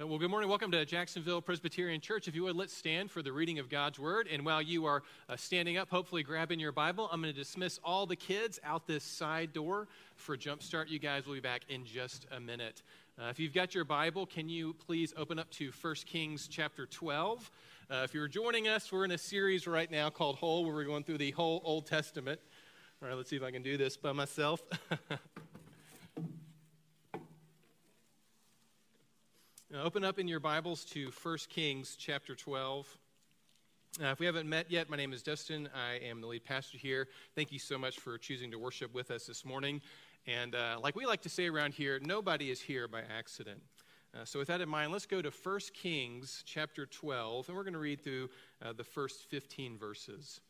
Uh, Well, good morning. Welcome to Jacksonville Presbyterian Church. If you would, let's stand for the reading of God's Word. And while you are uh, standing up, hopefully grabbing your Bible, I'm going to dismiss all the kids out this side door for Jumpstart. You guys will be back in just a minute. Uh, if you've got your Bible, can you please open up to 1 Kings chapter 12? Uh, if you're joining us, we're in a series right now called Whole, where we're going through the whole Old Testament. All right, let's see if I can do this by myself. Now, open up in your Bibles to 1 Kings chapter 12. Uh, if we haven't met yet, my name is Dustin. I am the lead pastor here. Thank you so much for choosing to worship with us this morning. And uh, like we like to say around here, nobody is here by accident. Uh, so, with that in mind, let's go to 1 Kings chapter 12, and we're going to read through uh, the first 15 verses.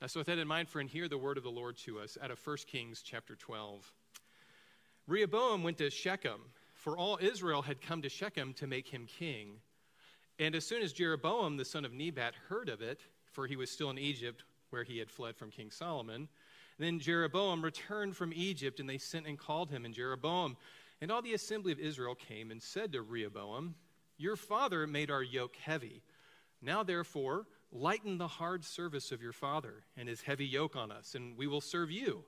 Uh, so, with that in mind, friend, hear the word of the Lord to us out of 1 Kings chapter 12. Rehoboam went to Shechem for all Israel had come to Shechem to make him king. And as soon as Jeroboam, the son of Nebat, heard of it, for he was still in Egypt where he had fled from King Solomon, then Jeroboam returned from Egypt, and they sent and called him. And Jeroboam and all the assembly of Israel came and said to Rehoboam, Your father made our yoke heavy. Now, therefore, lighten the hard service of your father and his heavy yoke on us, and we will serve you.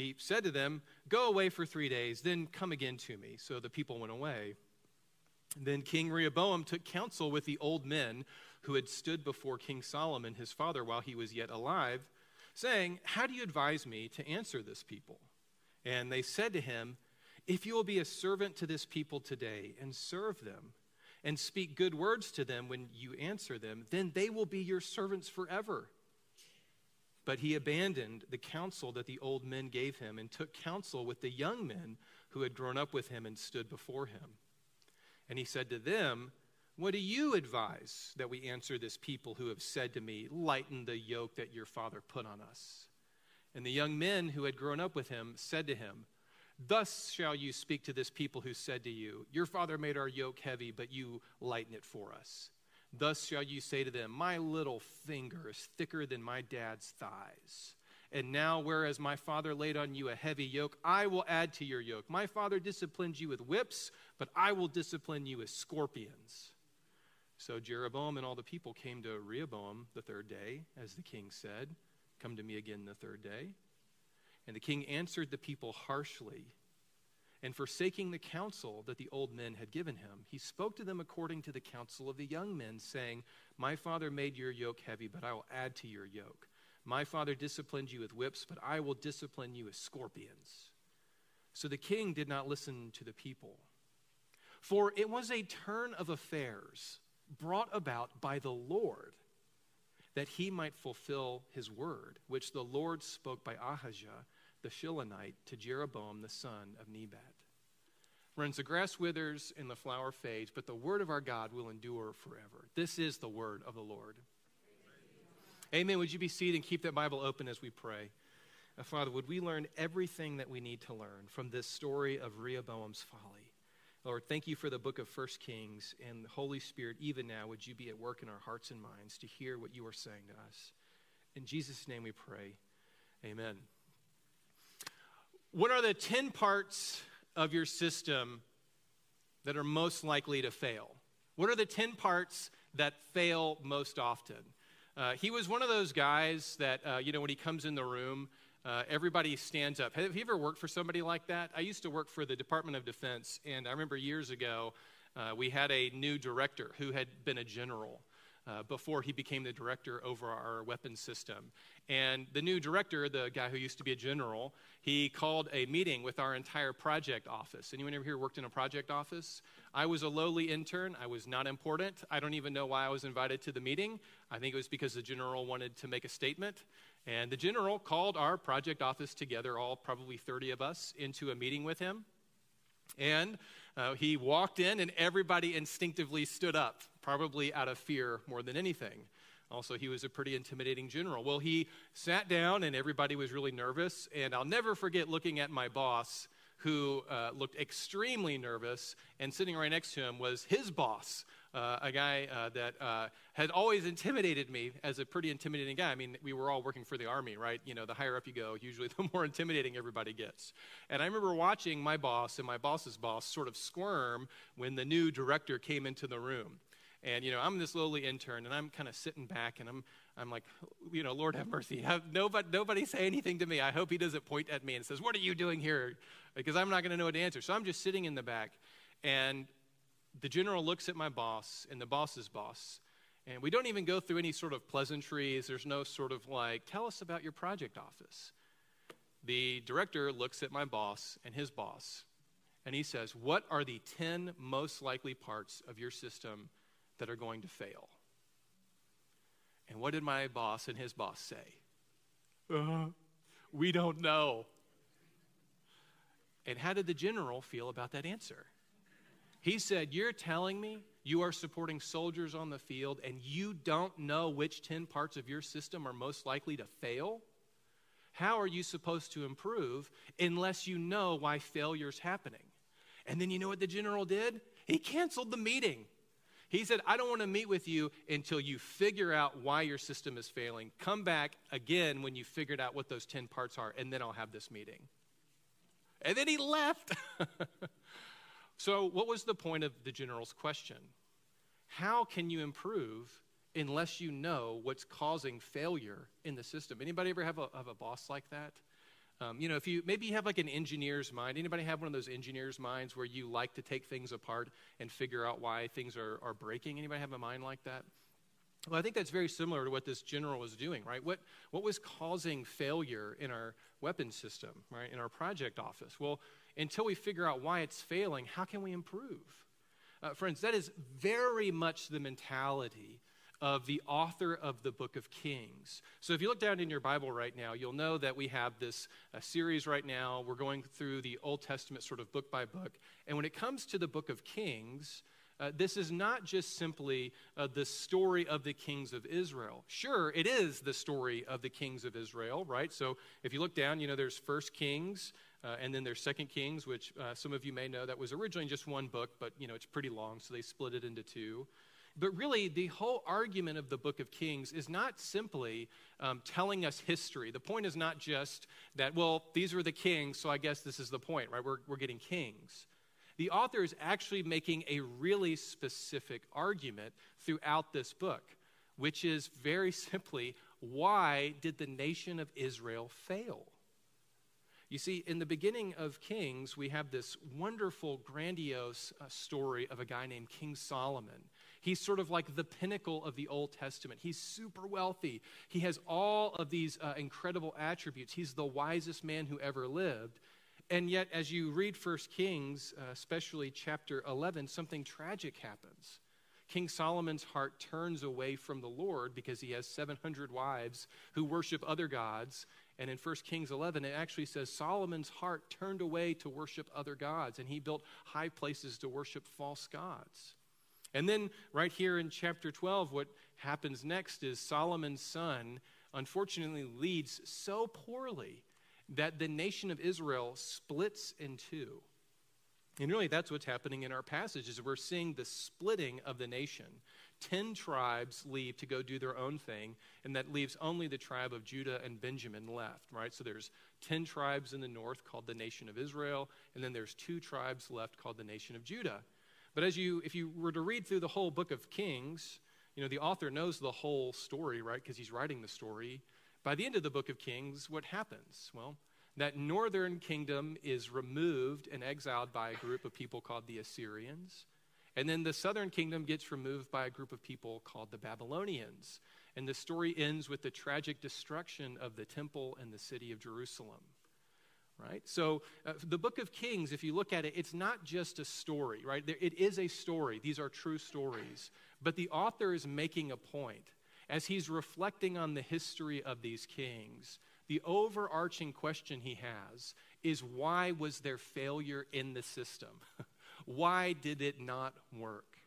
He said to them, Go away for three days, then come again to me. So the people went away. Then King Rehoboam took counsel with the old men who had stood before King Solomon, his father, while he was yet alive, saying, How do you advise me to answer this people? And they said to him, If you will be a servant to this people today and serve them, and speak good words to them when you answer them, then they will be your servants forever. But he abandoned the counsel that the old men gave him and took counsel with the young men who had grown up with him and stood before him. And he said to them, What do you advise that we answer this people who have said to me, Lighten the yoke that your father put on us? And the young men who had grown up with him said to him, Thus shall you speak to this people who said to you, Your father made our yoke heavy, but you lighten it for us. Thus shall you say to them, My little finger is thicker than my dad's thighs. And now, whereas my father laid on you a heavy yoke, I will add to your yoke. My father disciplined you with whips, but I will discipline you with scorpions. So Jeroboam and all the people came to Rehoboam the third day, as the king said, Come to me again the third day. And the king answered the people harshly. And forsaking the counsel that the old men had given him, he spoke to them according to the counsel of the young men, saying, My father made your yoke heavy, but I will add to your yoke. My father disciplined you with whips, but I will discipline you with scorpions. So the king did not listen to the people. For it was a turn of affairs brought about by the Lord that he might fulfill his word, which the Lord spoke by Ahijah the Shilonite to Jeroboam the son of Nebat. Friends, the grass withers and the flower fades, but the word of our God will endure forever. This is the word of the Lord. Amen. Amen. Would you be seated and keep that Bible open as we pray? Uh, Father, would we learn everything that we need to learn from this story of Rehoboam's folly? Lord, thank you for the book of First Kings and the Holy Spirit. Even now, would you be at work in our hearts and minds to hear what you are saying to us? In Jesus' name we pray. Amen. What are the 10 parts of your system that are most likely to fail? What are the 10 parts that fail most often? Uh, he was one of those guys that, uh, you know, when he comes in the room, uh, everybody stands up. Have you ever worked for somebody like that? I used to work for the Department of Defense, and I remember years ago, uh, we had a new director who had been a general. Uh, before he became the director over our weapons system. And the new director, the guy who used to be a general, he called a meeting with our entire project office. Anyone ever here worked in a project office? I was a lowly intern. I was not important. I don't even know why I was invited to the meeting. I think it was because the general wanted to make a statement. And the general called our project office together, all probably 30 of us, into a meeting with him. And uh, he walked in, and everybody instinctively stood up, probably out of fear more than anything. Also, he was a pretty intimidating general. Well, he sat down, and everybody was really nervous. And I'll never forget looking at my boss, who uh, looked extremely nervous, and sitting right next to him was his boss, uh, a guy uh, that uh, had always intimidated me as a pretty intimidating guy. I mean, we were all working for the army, right? You know, the higher up you go, usually the more intimidating everybody gets. And I remember watching my boss and my boss's boss sort of squirm when the new director came into the room. And, you know, I'm this lowly intern, and I'm kind of sitting back, and I'm, I'm like, you know, Lord have mercy. Have nobody, nobody say anything to me. I hope he doesn't point at me and says, What are you doing here? Because I'm not going to know what to answer. So I'm just sitting in the back, and the general looks at my boss and the boss's boss, and we don't even go through any sort of pleasantries. There's no sort of like, tell us about your project office. The director looks at my boss and his boss, and he says, What are the 10 most likely parts of your system that are going to fail? And what did my boss and his boss say? Uh, we don't know. And how did the general feel about that answer? He said, You're telling me you are supporting soldiers on the field and you don't know which 10 parts of your system are most likely to fail? How are you supposed to improve unless you know why failure's happening? And then you know what the general did? He canceled the meeting. He said, I don't want to meet with you until you figure out why your system is failing. Come back again when you figured out what those 10 parts are, and then I'll have this meeting. And then he left. So, what was the point of the general's question? How can you improve unless you know what's causing failure in the system? Anybody ever have a, have a boss like that? Um, you know, if you maybe you have like an engineer's mind. Anybody have one of those engineer's minds where you like to take things apart and figure out why things are, are breaking? Anybody have a mind like that? Well, I think that's very similar to what this general was doing, right? What, what was causing failure in our weapon system, right? In our project office? Well, until we figure out why it's failing, how can we improve? Uh, friends, that is very much the mentality of the author of the book of Kings. So if you look down in your Bible right now, you'll know that we have this uh, series right now. We're going through the Old Testament sort of book by book. And when it comes to the book of Kings, uh, this is not just simply uh, the story of the kings of Israel. Sure, it is the story of the kings of Israel, right? So if you look down, you know, there's First Kings, uh, and then there's Second Kings, which uh, some of you may know that was originally just one book, but you know it's pretty long, so they split it into two. But really, the whole argument of the book of Kings is not simply um, telling us history. The point is not just that, well, these were the kings, so I guess this is the point, right? We're, we're getting kings. The author is actually making a really specific argument throughout this book, which is very simply why did the nation of Israel fail? You see, in the beginning of Kings, we have this wonderful, grandiose uh, story of a guy named King Solomon. He's sort of like the pinnacle of the Old Testament. He's super wealthy. He has all of these uh, incredible attributes. He's the wisest man who ever lived. And yet, as you read First Kings, uh, especially chapter 11, something tragic happens. King Solomon's heart turns away from the Lord because he has 700 wives who worship other gods and in 1 Kings 11, it actually says Solomon's heart turned away to worship other gods, and he built high places to worship false gods. And then, right here in chapter 12, what happens next is Solomon's son unfortunately leads so poorly that the nation of Israel splits in two. And really, that's what's happening in our passage is we're seeing the splitting of the nation. 10 tribes leave to go do their own thing, and that leaves only the tribe of Judah and Benjamin left, right? So there's 10 tribes in the north called the nation of Israel, and then there's two tribes left called the nation of Judah. But as you, if you were to read through the whole book of Kings, you know, the author knows the whole story, right? Because he's writing the story. By the end of the book of Kings, what happens? Well, that northern kingdom is removed and exiled by a group of people called the Assyrians. And then the southern kingdom gets removed by a group of people called the Babylonians. And the story ends with the tragic destruction of the temple and the city of Jerusalem. Right? So, uh, the book of Kings, if you look at it, it's not just a story, right? There, it is a story. These are true stories. But the author is making a point. As he's reflecting on the history of these kings, the overarching question he has is why was there failure in the system? Why did it not work?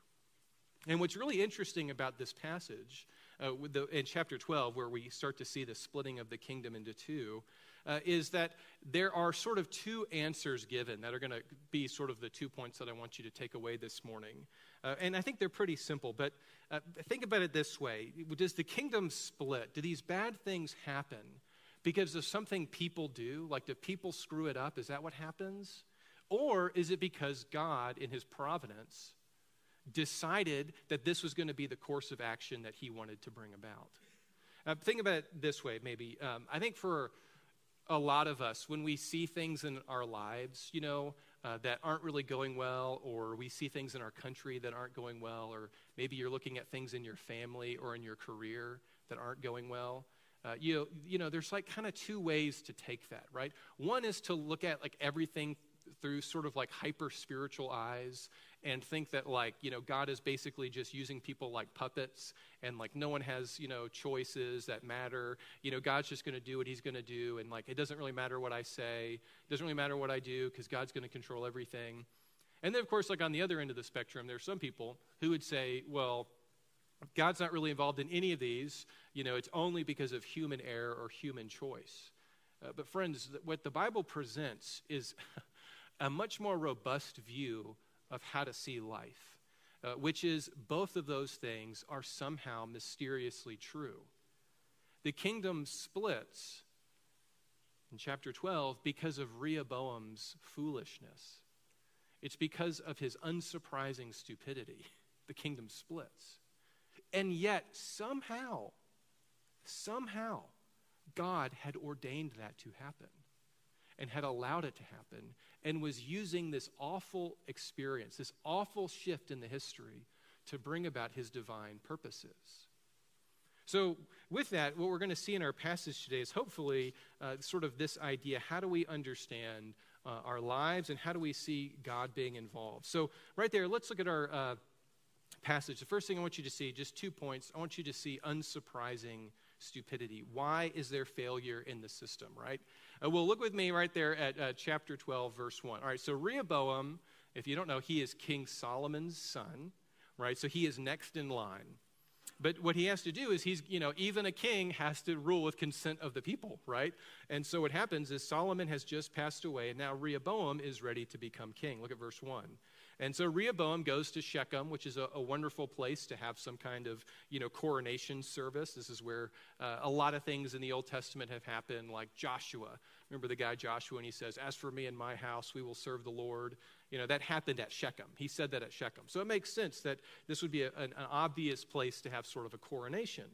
And what's really interesting about this passage uh, the, in chapter 12, where we start to see the splitting of the kingdom into two, uh, is that there are sort of two answers given that are going to be sort of the two points that I want you to take away this morning. Uh, and I think they're pretty simple, but uh, think about it this way Does the kingdom split? Do these bad things happen because of something people do? Like, do people screw it up? Is that what happens? Or is it because God, in his providence, decided that this was going to be the course of action that he wanted to bring about? Uh, think about it this way, maybe. Um, I think for a lot of us, when we see things in our lives, you know, uh, that aren't really going well, or we see things in our country that aren't going well, or maybe you're looking at things in your family or in your career that aren't going well. Uh, you, you know, there's like kind of two ways to take that, right? One is to look at like everything through sort of like hyper spiritual eyes and think that like you know god is basically just using people like puppets and like no one has you know choices that matter. You know god's just going to do what he's going to do and like it doesn't really matter what i say. It doesn't really matter what i do because god's going to control everything. And then of course like on the other end of the spectrum there's some people who would say well god's not really involved in any of these. You know it's only because of human error or human choice. Uh, but friends what the bible presents is a much more robust view of how to see life, uh, which is both of those things are somehow mysteriously true. The kingdom splits in chapter 12 because of Rehoboam's foolishness. It's because of his unsurprising stupidity. The kingdom splits. And yet, somehow, somehow, God had ordained that to happen and had allowed it to happen and was using this awful experience, this awful shift in the history, to bring about his divine purposes. So, with that, what we're going to see in our passage today is hopefully uh, sort of this idea how do we understand uh, our lives and how do we see God being involved? So, right there, let's look at our uh, passage. The first thing I want you to see, just two points. I want you to see unsurprising stupidity. Why is there failure in the system, right? Uh, well, look with me right there at uh, chapter 12, verse 1. All right, so Rehoboam, if you don't know, he is King Solomon's son, right? So he is next in line. But what he has to do is he's, you know, even a king has to rule with consent of the people, right? And so what happens is Solomon has just passed away, and now Rehoboam is ready to become king. Look at verse 1. And so Rehoboam goes to Shechem, which is a, a, wonderful place to have some kind of, you know, coronation service. This is where uh, a lot of things in the Old Testament have happened, like Joshua. Remember the guy Joshua, and he says, As for me and my house, we will serve the Lord. You know, that happened at Shechem. He said that at Shechem. So it makes sense that this would be a, an, an obvious place to have sort of a coronation.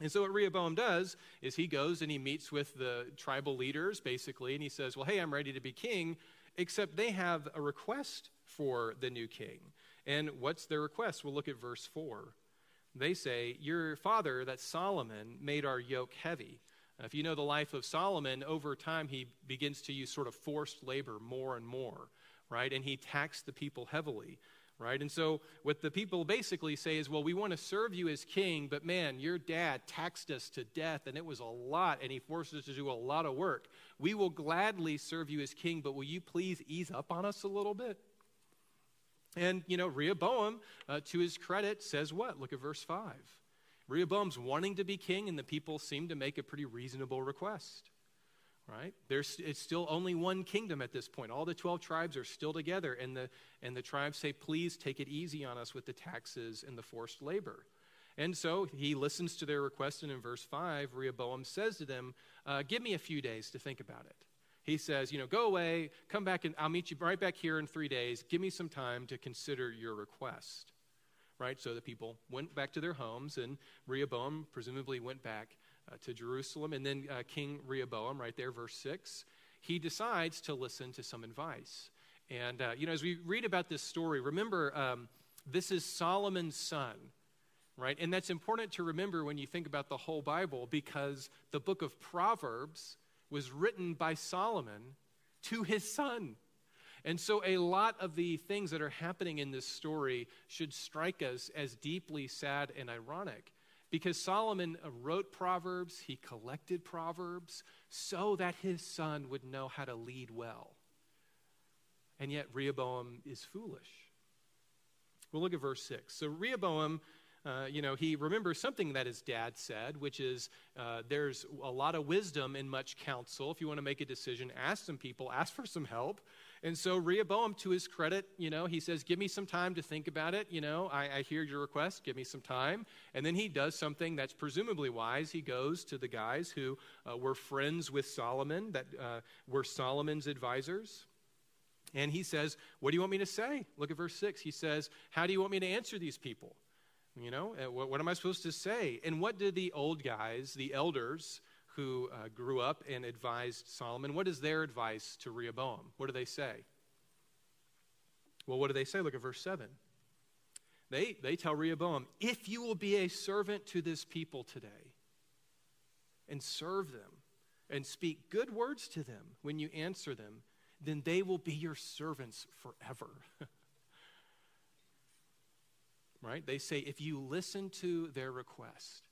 And so, what Rehoboam does is he goes and he meets with the tribal leaders, basically, and he says, Well, hey, I'm ready to be king, except they have a request for the new king. And what's their request? We'll look at verse 4. They say, Your father, that Solomon, made our yoke heavy. If you know the life of Solomon, over time he begins to use sort of forced labor more and more, right? And he taxed the people heavily, right? And so what the people basically say is, well, we want to serve you as king, but man, your dad taxed us to death and it was a lot and he forced us to do a lot of work. We will gladly serve you as king, but will you please ease up on us a little bit? And, you know, Rehoboam, uh, to his credit, says what? Look at verse 5. Rehoboam's wanting to be king, and the people seem to make a pretty reasonable request. Right? There's it's still only one kingdom at this point. All the 12 tribes are still together, and the, and the tribes say, please take it easy on us with the taxes and the forced labor. And so he listens to their request, and in verse 5, Rehoboam says to them, uh, Give me a few days to think about it. He says, You know, go away, come back, and I'll meet you right back here in three days. Give me some time to consider your request. Right? So the people went back to their homes, and Rehoboam presumably went back uh, to Jerusalem. And then uh, King Rehoboam, right there, verse 6, he decides to listen to some advice. And, uh, you know, as we read about this story, remember um, this is Solomon's son, right? And that's important to remember when you think about the whole Bible because the book of Proverbs was written by Solomon to his son. And so, a lot of the things that are happening in this story should strike us as deeply sad and ironic because Solomon uh, wrote Proverbs, he collected Proverbs so that his son would know how to lead well. And yet, Rehoboam is foolish. We'll look at verse 6. So, Rehoboam uh, you know, he remembers something that his dad said, which is uh, there's a lot of wisdom in much counsel. If you want to make a decision, ask some people, ask for some help. And so Rehoboam, to his credit, you know, he says, Give me some time to think about it. You know, I, I hear your request, give me some time. And then he does something that's presumably wise. He goes to the guys who uh, were friends with Solomon, that uh, were Solomon's advisors. And he says, What do you want me to say? Look at verse 6. He says, How do you want me to answer these people? You know, uh, what, what am I supposed to say? And what did the old guys, the elders who uh, grew up and advised Solomon, what is their advice to Rehoboam? What do they say? Well, what do they say? Look at verse 7. They, they tell Rehoboam, if you will be a servant to this people today and serve them and speak good words to them when you answer them, then they will be your servants forever. right? They say, if you listen to their request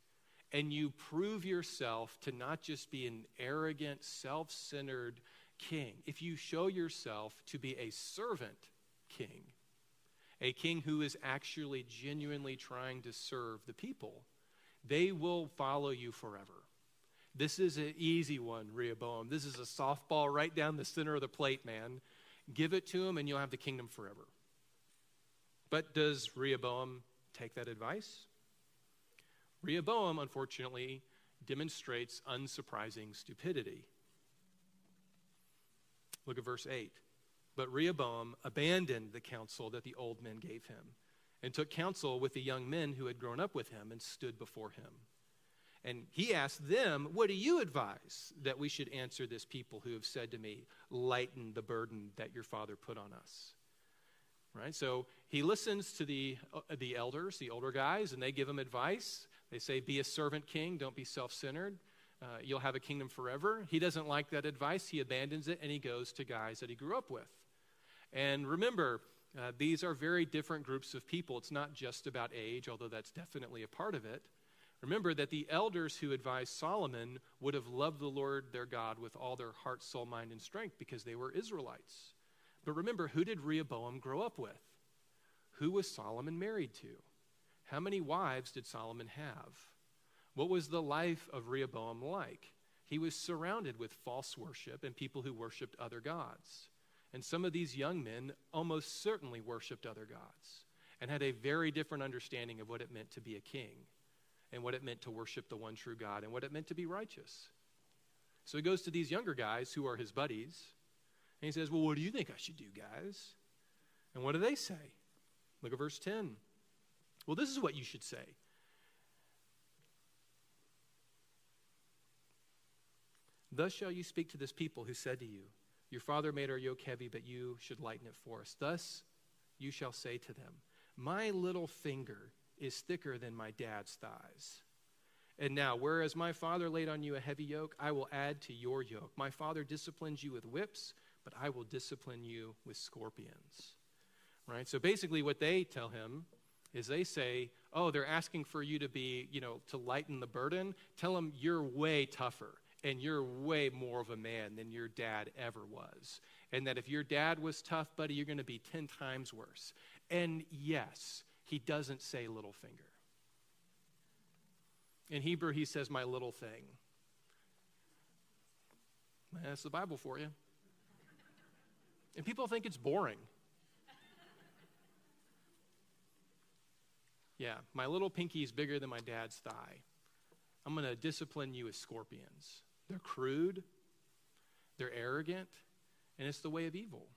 and you prove yourself to not just be an arrogant, self centered king, if you show yourself to be a servant king, a king who is actually genuinely trying to serve the people, they will follow you forever. This is an easy one, Rehoboam. This is a softball right down the center of the plate, man. Give it to him, and you'll have the kingdom forever. But does Rehoboam take that advice? Rehoboam, unfortunately, demonstrates unsurprising stupidity. Look at verse 8. But Rehoboam abandoned the counsel that the old men gave him and took counsel with the young men who had grown up with him and stood before him. And he asked them, What do you advise that we should answer this people who have said to me, Lighten the burden that your father put on us? Right? So he listens to the, uh, the elders, the older guys, and they give him advice. They say, Be a servant king, don't be self centered. Uh, you'll have a kingdom forever. He doesn't like that advice. He abandons it and he goes to guys that he grew up with. And remember, uh, these are very different groups of people. It's not just about age, although that's definitely a part of it. Remember that the elders who advised Solomon would have loved the Lord their God with all their heart, soul, mind, and strength because they were Israelites. But remember, who did Rehoboam grow up with? Who was Solomon married to? How many wives did Solomon have? What was the life of Rehoboam like? He was surrounded with false worship and people who worshiped other gods. And some of these young men almost certainly worshiped other gods and had a very different understanding of what it meant to be a king and what it meant to worship the one true God and what it meant to be righteous. So he goes to these younger guys who are his buddies and he says, Well, what do you think I should do, guys? And what do they say? Look at verse 10. Well, this is what you should say. Thus shall you speak to this people who said to you, Your father made our yoke heavy, but you should lighten it for us. Thus you shall say to them, My little finger is thicker than my dad's thighs. And now, whereas my father laid on you a heavy yoke, I will add to your yoke. My father disciplines you with whips but I will discipline you with scorpions. Right? So basically, what they tell him is they say, Oh, they're asking for you to be, you know, to lighten the burden. Tell them you're way tougher and you're way more of a man than your dad ever was. And that if your dad was tough, buddy, you're going to be 10 times worse. And yes, he doesn't say little finger. In Hebrew, he says, my little thing. That's the Bible for you. And people think it's boring. Yeah, my little pinky is bigger than my dad's thigh. I'm going to discipline you as scorpions. They're crude, they're arrogant, and it's the way of evil.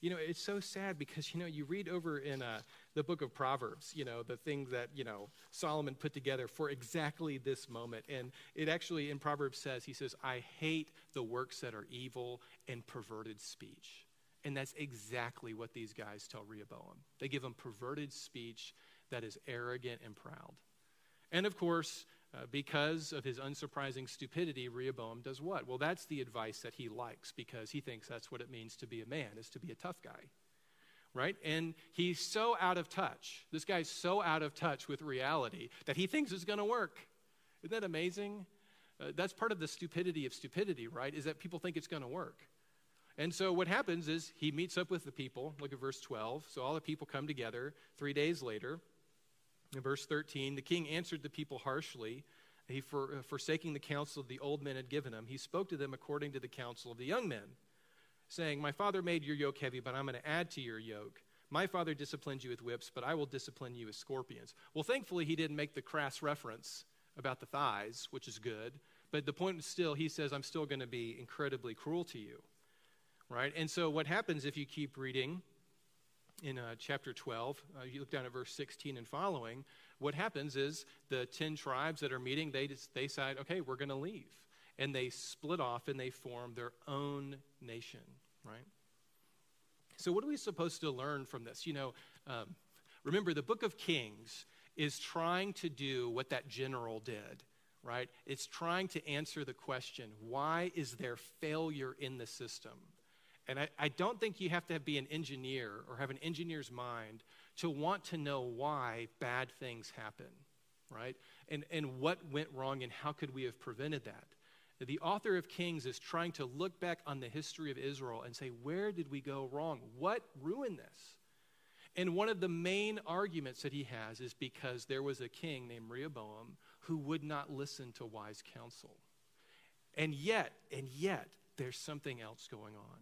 You know, it's so sad because, you know, you read over in uh, the book of Proverbs, you know, the things that, you know, Solomon put together for exactly this moment. And it actually in Proverbs says, he says, I hate the works that are evil and perverted speech. And that's exactly what these guys tell Rehoboam. They give him perverted speech that is arrogant and proud. And of course, uh, because of his unsurprising stupidity, Rehoboam does what? Well, that's the advice that he likes because he thinks that's what it means to be a man, is to be a tough guy. Right? And he's so out of touch. This guy's so out of touch with reality that he thinks it's going to work. Isn't that amazing? Uh, that's part of the stupidity of stupidity, right? Is that people think it's going to work. And so what happens is he meets up with the people. Look at verse 12. So all the people come together three days later. In verse 13, the king answered the people harshly. He, for, uh, forsaking the counsel the old men had given him, he spoke to them according to the counsel of the young men, saying, My father made your yoke heavy, but I'm going to add to your yoke. My father disciplined you with whips, but I will discipline you with scorpions. Well, thankfully, he didn't make the crass reference about the thighs, which is good. But the point is still, he says, I'm still going to be incredibly cruel to you. Right? And so, what happens if you keep reading in uh, chapter 12, uh, you look down at verse 16 and following, what happens is the 10 tribes that are meeting, they, just, they decide, okay, we're going to leave. And they split off and they form their own nation, right? So, what are we supposed to learn from this? You know, um, remember, the book of Kings is trying to do what that general did, right? It's trying to answer the question why is there failure in the system? And I, I don't think you have to be an engineer or have an engineer's mind to want to know why bad things happen, right? And, and what went wrong and how could we have prevented that? The author of Kings is trying to look back on the history of Israel and say, where did we go wrong? What ruined this? And one of the main arguments that he has is because there was a king named Rehoboam who would not listen to wise counsel. And yet, and yet, there's something else going on.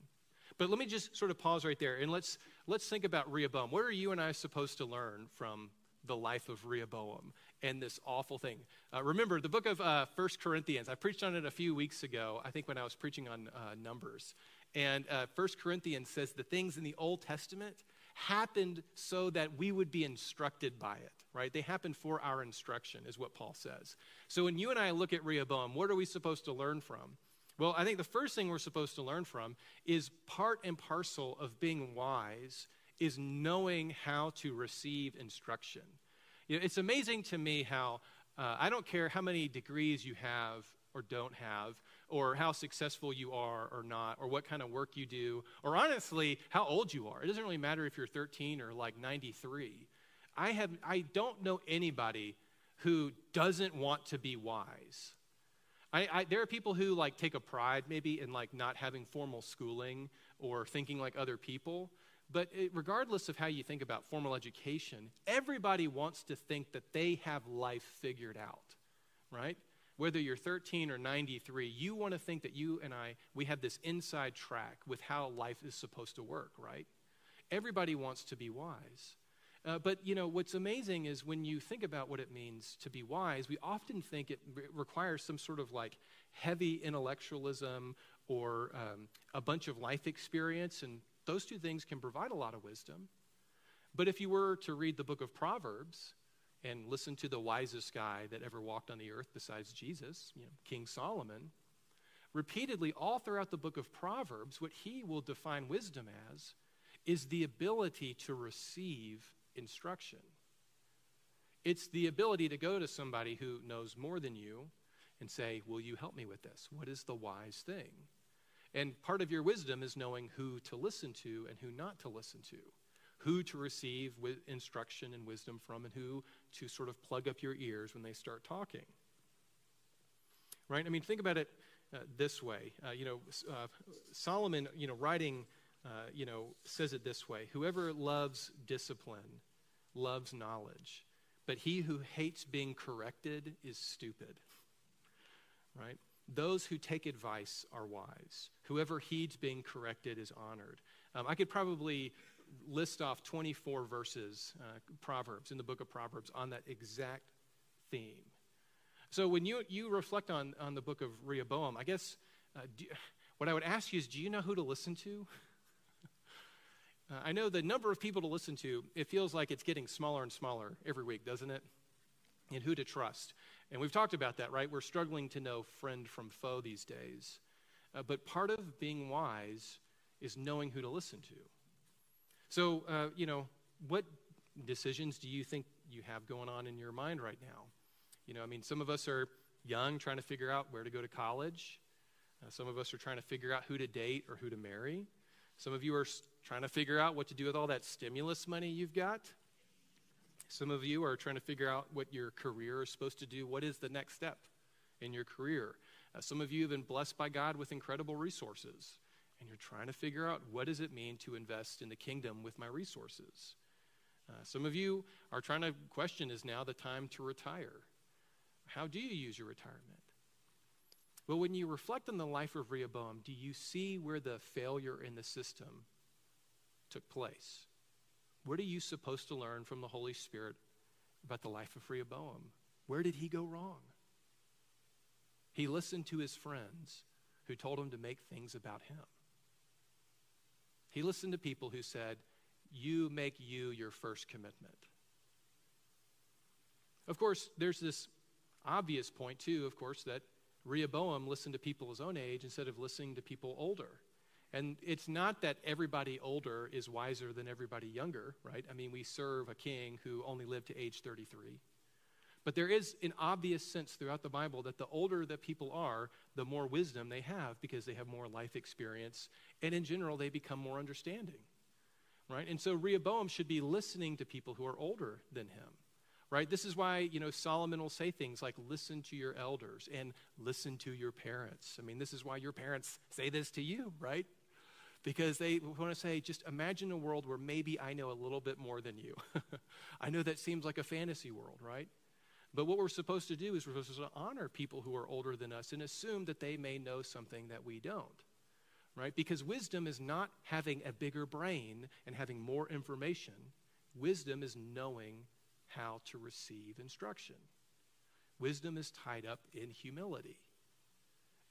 But let me just sort of pause right there and let's, let's think about Rehoboam. What are you and I supposed to learn from the life of Rehoboam and this awful thing. Uh, remember, the book of uh, 1 Corinthians, I preached on it a few weeks ago, I think when I was preaching on uh, Numbers. And uh, 1 Corinthians says the things in the Old Testament happened so that we would be instructed by it, right? They happened for our instruction, is what Paul says. So when you and I look at Rehoboam, what are we supposed to learn from? Well, I think the first thing we're supposed to learn from is part and parcel of being wise is knowing how to receive instruction. You know, it's amazing to me how uh, I don't care how many degrees you have or don't have, or how successful you are or not, or what kind of work you do, or honestly, how old you are. It doesn't really matter if you're 13 or like 93. I, have, I don't know anybody who doesn't want to be wise. I, I, there are people who like take a pride maybe in like not having formal schooling or thinking like other people but it, regardless of how you think about formal education, everybody wants to think that they have life figured out, right? Whether you're 13 or 93, you want to think that you and I, we have this inside track with how life is supposed to work, right? Everybody wants to be wise. Uh, but you know what's amazing is when you think about what it means to be wise, we often think it re- requires some sort of like heavy intellectualism or um, a bunch of life experience, and those two things can provide a lot of wisdom. But if you were to read the book of Proverbs and listen to the wisest guy that ever walked on the earth besides Jesus, you know, King Solomon, repeatedly all throughout the book of Proverbs, what he will define wisdom as is the ability to receive instruction. It's the ability to go to somebody who knows more than you and say, Will you help me with this? What is the wise thing? And part of your wisdom is knowing who to listen to and who not to listen to, who to receive instruction and wisdom from, and who to sort of plug up your ears when they start talking. Right? I mean, think about it uh, this way. Uh, you know, uh, Solomon, you know, writing, uh, you know, says it this way Whoever loves discipline loves knowledge, but he who hates being corrected is stupid. Right? Those who take advice are wise. Whoever heeds being corrected is honored. Um, I could probably list off 24 verses, uh, Proverbs, in the book of Proverbs, on that exact theme. So when you, you reflect on, on the book of Rehoboam, I guess uh, do, what I would ask you is do you know who to listen to? uh, I know the number of people to listen to, it feels like it's getting smaller and smaller every week, doesn't it? And who to trust. And we've talked about that, right? We're struggling to know friend from foe these days. Uh, but part of being wise is knowing who to listen to. So, uh, you know, what decisions do you think you have going on in your mind right now? You know, I mean, some of us are young, trying to figure out where to go to college. Uh, some of us are trying to figure out who to date or who to marry. Some of you are trying to figure out what to do with all that stimulus money you've got. Some of you are trying to figure out what your career is supposed to do. What is the next step in your career? Uh, some of you have been blessed by God with incredible resources, and you're trying to figure out what does it mean to invest in the kingdom with my resources. Uh, some of you are trying to question is now the time to retire? How do you use your retirement? Well, when you reflect on the life of Rehoboam, do you see where the failure in the system took place? What are you supposed to learn from the Holy Spirit about the life of Rehoboam? Where did he go wrong? He listened to his friends who told him to make things about him. He listened to people who said, You make you your first commitment. Of course, there's this obvious point, too, of course, that Rehoboam listened to people his own age instead of listening to people older. And it's not that everybody older is wiser than everybody younger, right? I mean, we serve a king who only lived to age 33. But there is an obvious sense throughout the Bible that the older that people are, the more wisdom they have because they have more life experience. And in general, they become more understanding, right? And so Rehoboam should be listening to people who are older than him right this is why you know solomon will say things like listen to your elders and listen to your parents i mean this is why your parents say this to you right because they want to say just imagine a world where maybe i know a little bit more than you i know that seems like a fantasy world right but what we're supposed to do is we're supposed to honor people who are older than us and assume that they may know something that we don't right because wisdom is not having a bigger brain and having more information wisdom is knowing how to receive instruction. Wisdom is tied up in humility.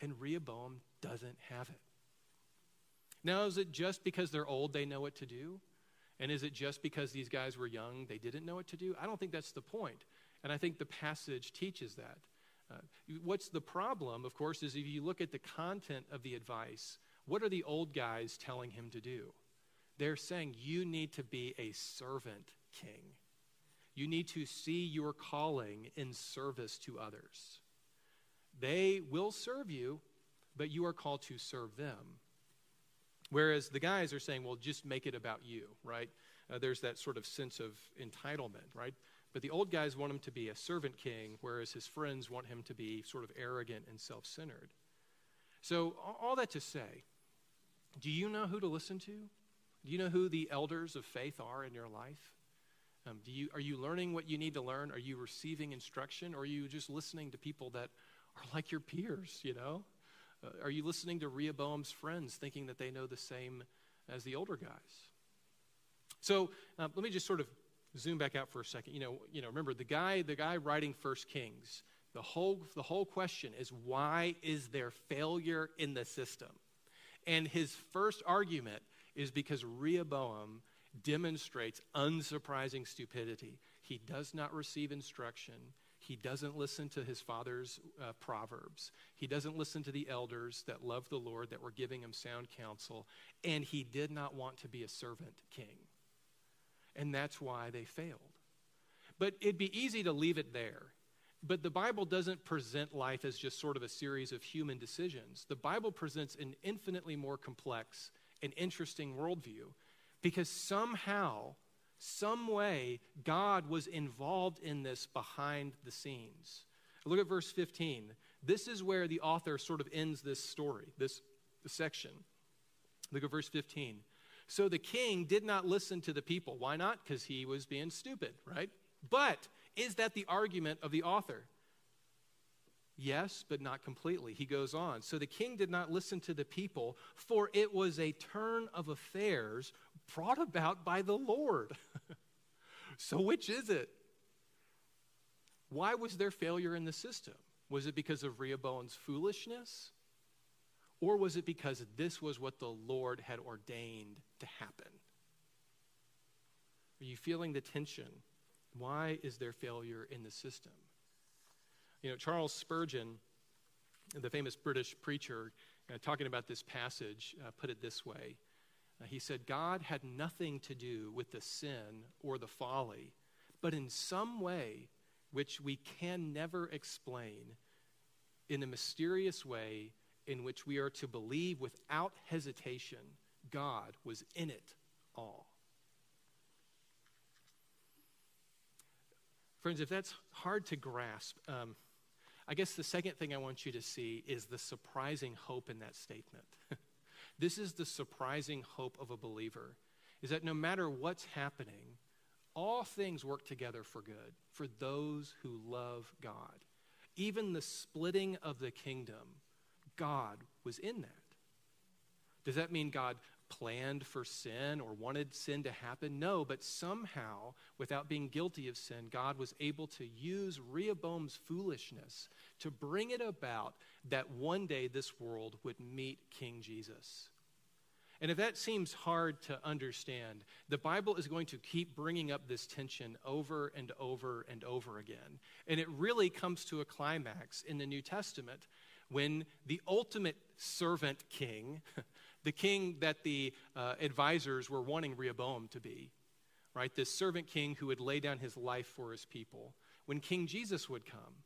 And Rehoboam doesn't have it. Now, is it just because they're old they know what to do? And is it just because these guys were young they didn't know what to do? I don't think that's the point. And I think the passage teaches that. Uh, what's the problem, of course, is if you look at the content of the advice, what are the old guys telling him to do? They're saying, You need to be a servant king. You need to see your calling in service to others. They will serve you, but you are called to serve them. Whereas the guys are saying, well, just make it about you, right? Uh, there's that sort of sense of entitlement, right? But the old guys want him to be a servant king, whereas his friends want him to be sort of arrogant and self centered. So, all that to say, do you know who to listen to? Do you know who the elders of faith are in your life? Um, do you, are you learning what you need to learn? Are you receiving instruction? Or are you just listening to people that are like your peers, you know? Uh, are you listening to Rehoboam's friends thinking that they know the same as the older guys? So uh, let me just sort of zoom back out for a second. You know, you know, remember the guy, the guy writing First Kings. The whole, the whole question is why is there failure in the system? And his first argument is because Rehoboam demonstrates unsurprising stupidity. He does not receive instruction. He doesn't listen to his father's uh, proverbs. He doesn't listen to the elders that love the Lord, that were giving him sound counsel. And he did not want to be a servant king. And that's why they failed. But it'd be easy to leave it there. But the Bible doesn't present life as just sort of a series of human decisions. The Bible presents an infinitely more complex and interesting worldview because somehow, some way, God was involved in this behind the scenes. Look at verse 15. This is where the author sort of ends this story, this, section. Look at verse 15. So the king did not listen to the people. Why not? Because he was being stupid, right? But is that the argument of the author? Yes, but not completely. He goes on. So the king did not listen to the people, for it was a turn of affairs brought about by the Lord. so, which is it? Why was there failure in the system? Was it because of Rehoboam's foolishness? Or was it because this was what the Lord had ordained to happen? Are you feeling the tension? Why is there failure in the system? You know, Charles Spurgeon, the famous British preacher, uh, talking about this passage, uh, put it this way uh, he said, God had nothing to do with the sin or the folly, but in some way which we can never explain, in a mysterious way in which we are to believe without hesitation, God was in it all. Friends, if that's hard to grasp, um, I guess the second thing I want you to see is the surprising hope in that statement. This is the surprising hope of a believer is that no matter what's happening, all things work together for good for those who love God. Even the splitting of the kingdom, God was in that. Does that mean God planned for sin or wanted sin to happen? No, but somehow, without being guilty of sin, God was able to use Rehoboam's foolishness to bring it about that one day this world would meet King Jesus. And if that seems hard to understand, the Bible is going to keep bringing up this tension over and over and over again. And it really comes to a climax in the New Testament when the ultimate servant king, the king that the uh, advisors were wanting Rehoboam to be, right? This servant king who would lay down his life for his people, when King Jesus would come.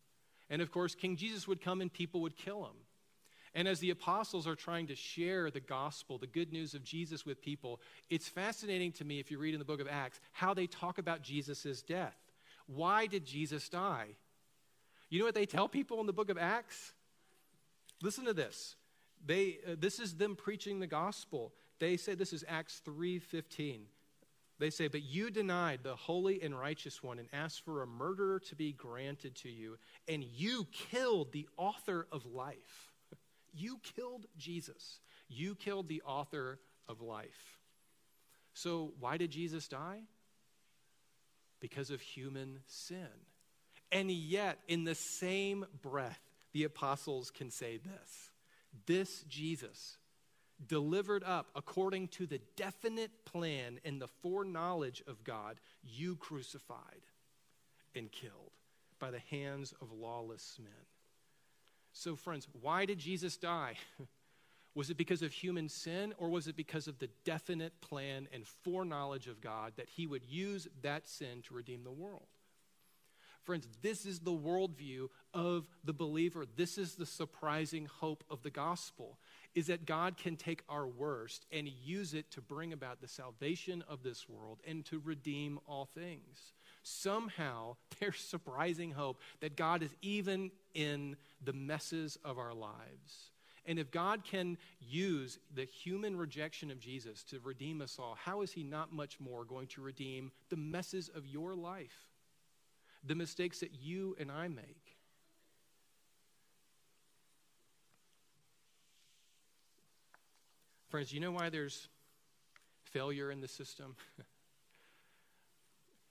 And of course, King Jesus would come and people would kill him. And as the apostles are trying to share the gospel, the good news of Jesus with people, it's fascinating to me, if you read in the book of Acts, how they talk about Jesus' death. Why did Jesus die? You know what they tell people in the book of Acts? Listen to this. They, uh, this is them preaching the gospel. They say, this is Acts 3.15. They say, But you denied the holy and righteous one and asked for a murderer to be granted to you, and you killed the author of life you killed Jesus. You killed the author of life. So, why did Jesus die? Because of human sin. And yet, in the same breath, the apostles can say this this Jesus, delivered up according to the definite plan and the foreknowledge of God, you crucified and killed by the hands of lawless men. So, friends, why did Jesus die? was it because of human sin, or was it because of the definite plan and foreknowledge of God that He would use that sin to redeem the world? Friends, this is the worldview of the believer. This is the surprising hope of the gospel is that God can take our worst and use it to bring about the salvation of this world and to redeem all things somehow there's surprising hope that God is even in the messes of our lives. And if God can use the human rejection of Jesus to redeem us all, how is He not much more going to redeem the messes of your life? The mistakes that you and I make? Friends, you know why there's failure in the system?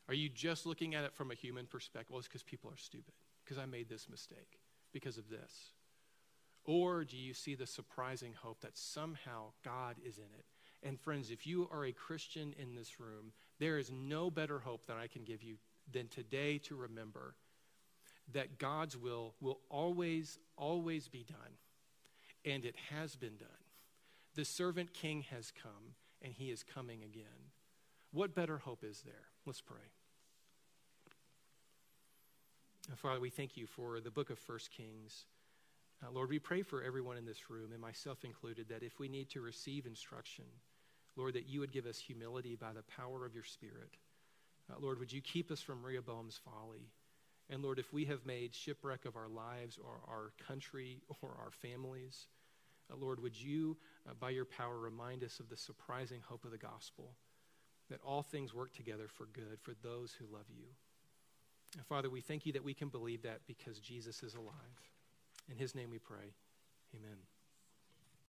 Are you just looking at it from a human perspective? Well, it's because people are stupid, because I made this mistake, because of this. Or do you see the surprising hope that somehow God is in it? And friends, if you are a Christian in this room, there is no better hope that I can give you than today to remember that God's will will always, always be done. And it has been done. The servant king has come, and he is coming again. What better hope is there? Let's pray. Father, we thank you for the book of First Kings. Uh, Lord, we pray for everyone in this room, and myself included, that if we need to receive instruction, Lord, that you would give us humility by the power of your Spirit. Uh, Lord, would you keep us from Rehoboam's folly? And Lord, if we have made shipwreck of our lives or our country or our families, uh, Lord, would you, uh, by your power, remind us of the surprising hope of the gospel that all things work together for good for those who love you. Father, we thank you that we can believe that because Jesus is alive. In his name we pray. Amen.